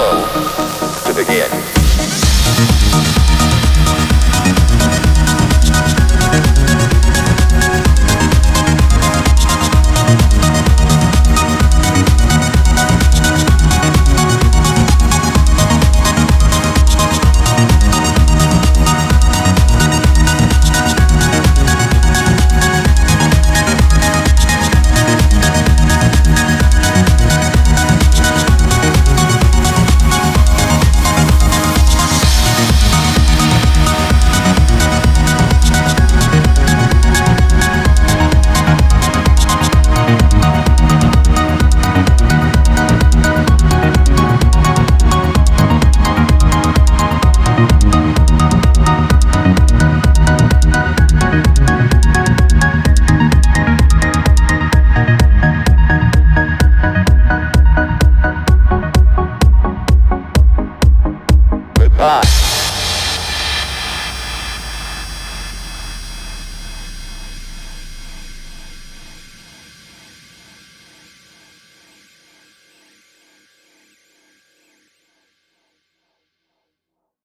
to begin. Bye.